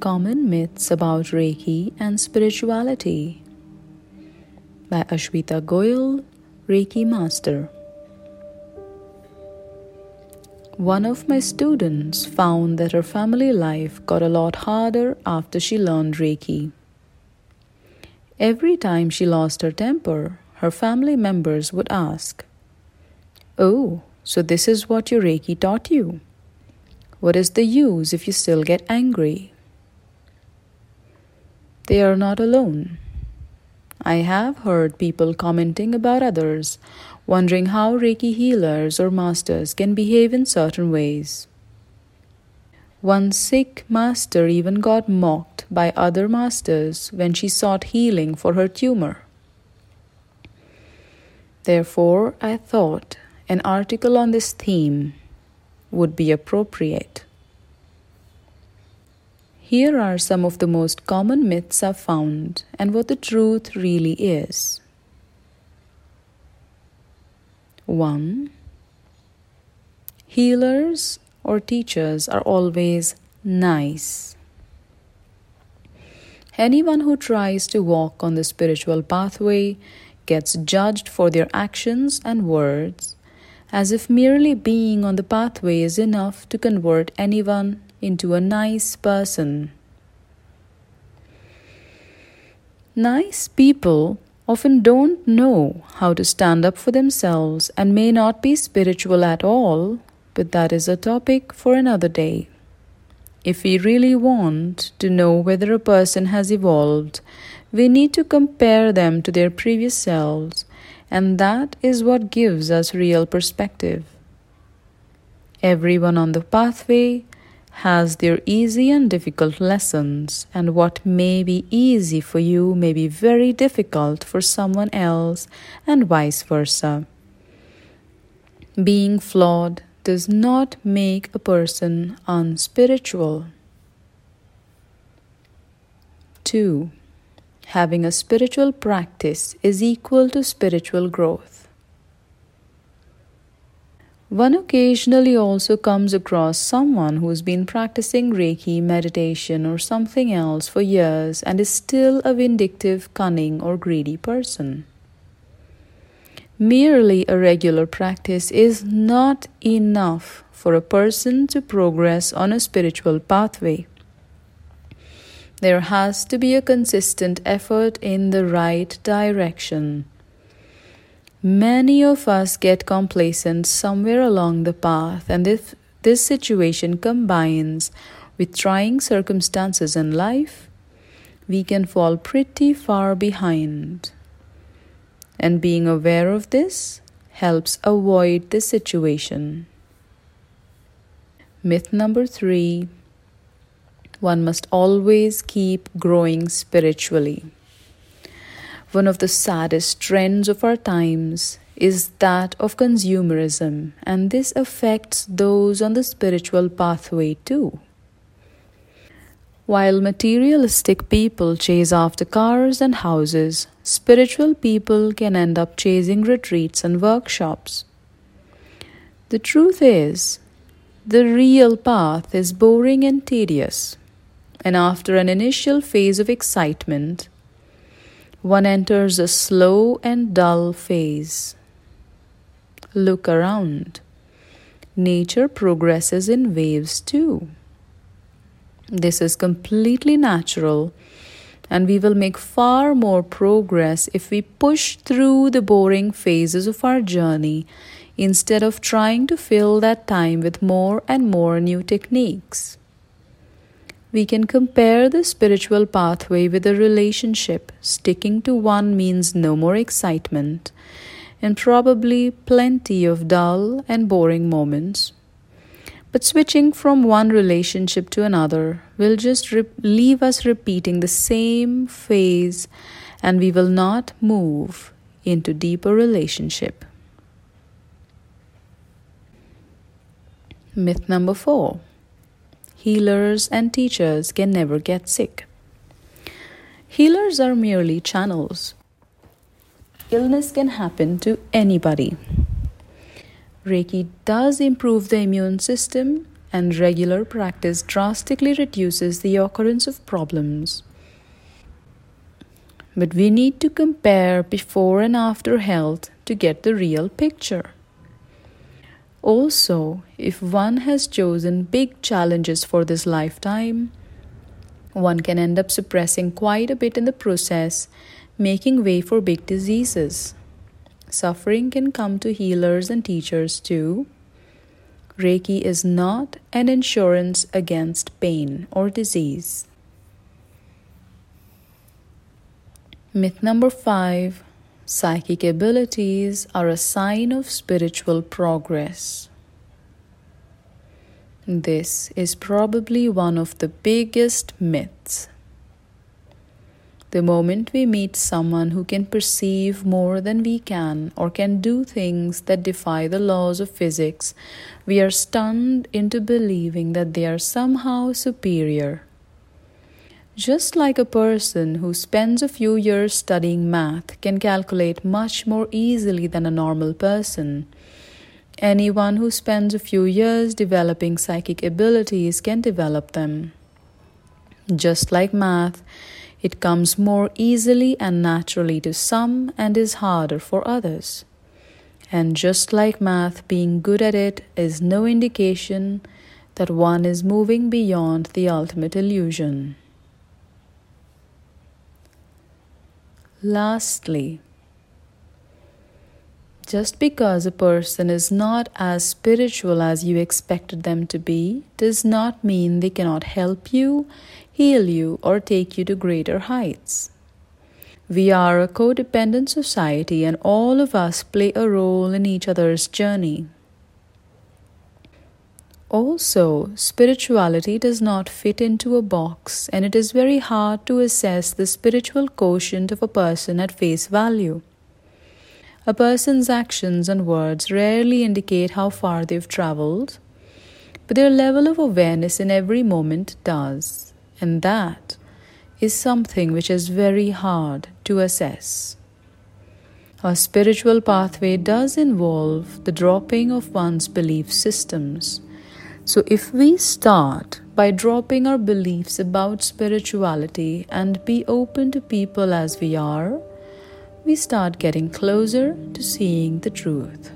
Common Myths About Reiki and Spirituality by Ashwita Goyal, Reiki Master. One of my students found that her family life got a lot harder after she learned Reiki. Every time she lost her temper, her family members would ask, Oh, so this is what your Reiki taught you? What is the use if you still get angry? They are not alone. I have heard people commenting about others, wondering how Reiki healers or masters can behave in certain ways. One Sikh master even got mocked by other masters when she sought healing for her tumor. Therefore, I thought an article on this theme would be appropriate. Here are some of the most common myths I've found and what the truth really is. 1. Healers or teachers are always nice. Anyone who tries to walk on the spiritual pathway gets judged for their actions and words, as if merely being on the pathway is enough to convert anyone into a nice person. Nice people often don't know how to stand up for themselves and may not be spiritual at all, but that is a topic for another day. If we really want to know whether a person has evolved, we need to compare them to their previous selves, and that is what gives us real perspective. Everyone on the pathway has their easy and difficult lessons, and what may be easy for you may be very difficult for someone else, and vice versa. Being flawed does not make a person unspiritual. 2. Having a spiritual practice is equal to spiritual growth. One occasionally also comes across someone who's been practicing Reiki, meditation, or something else for years and is still a vindictive, cunning, or greedy person. Merely a regular practice is not enough for a person to progress on a spiritual pathway. There has to be a consistent effort in the right direction. Many of us get complacent somewhere along the path, and if this situation combines with trying circumstances in life, we can fall pretty far behind. And being aware of this helps avoid this situation. Myth number three one must always keep growing spiritually. One of the saddest trends of our times is that of consumerism, and this affects those on the spiritual pathway too. While materialistic people chase after cars and houses, spiritual people can end up chasing retreats and workshops. The truth is, the real path is boring and tedious and after an initial phase of excitement, one enters a slow and dull phase. Look around. Nature progresses in waves too. This is completely natural, and we will make far more progress if we push through the boring phases of our journey instead of trying to fill that time with more and more new techniques we can compare the spiritual pathway with a relationship. Sticking to one means no more excitement and probably plenty of dull and boring moments. But switching from one relationship to another will just re- leave us repeating the same phase and we will not move into deeper relationship. Myth number 4 healers and teachers can never get sick. Healers are merely channels. Illness can happen to anybody. Reiki does improve the immune system and regular practice drastically reduces the occurrence of problems. But we need to compare before and after health to get the real picture. Also, if one has chosen big challenges for this lifetime, one can end up suppressing quite a bit in the process, making way for big diseases. Suffering can come to healers and teachers too. Reiki is not an insurance against pain or disease. Myth number five psychic abilities are a sign of spiritual progress. This is probably one of the biggest myths. The moment we meet someone who can perceive more than we can or can do things that defy the laws of physics, we are stunned into believing that they are somehow superior. Just like a person who spends a few years studying math can calculate much more easily than a normal person, anyone who spends a few years developing psychic abilities can develop them. Just like math, it comes more easily and naturally to some and is harder for others. And just like math, being good at it is no indication that one is moving beyond the ultimate illusion. Lastly, just because a person is not as spiritual as you expected them to be does not mean they cannot help you, heal you, or take you to greater heights. We are a codependent society, and all of us play a role in each other's journey. Also, spirituality does not fit into a box, and it is very hard to assess the spiritual quotient of a person at face value. A person's actions and words rarely indicate how far they've traveled, but their level of awareness in every moment does, and that is something which is very hard to assess. A spiritual pathway does involve the dropping of one's belief systems. So, if we start by dropping our beliefs about spirituality and be open to people as we are, we start getting closer to seeing the truth.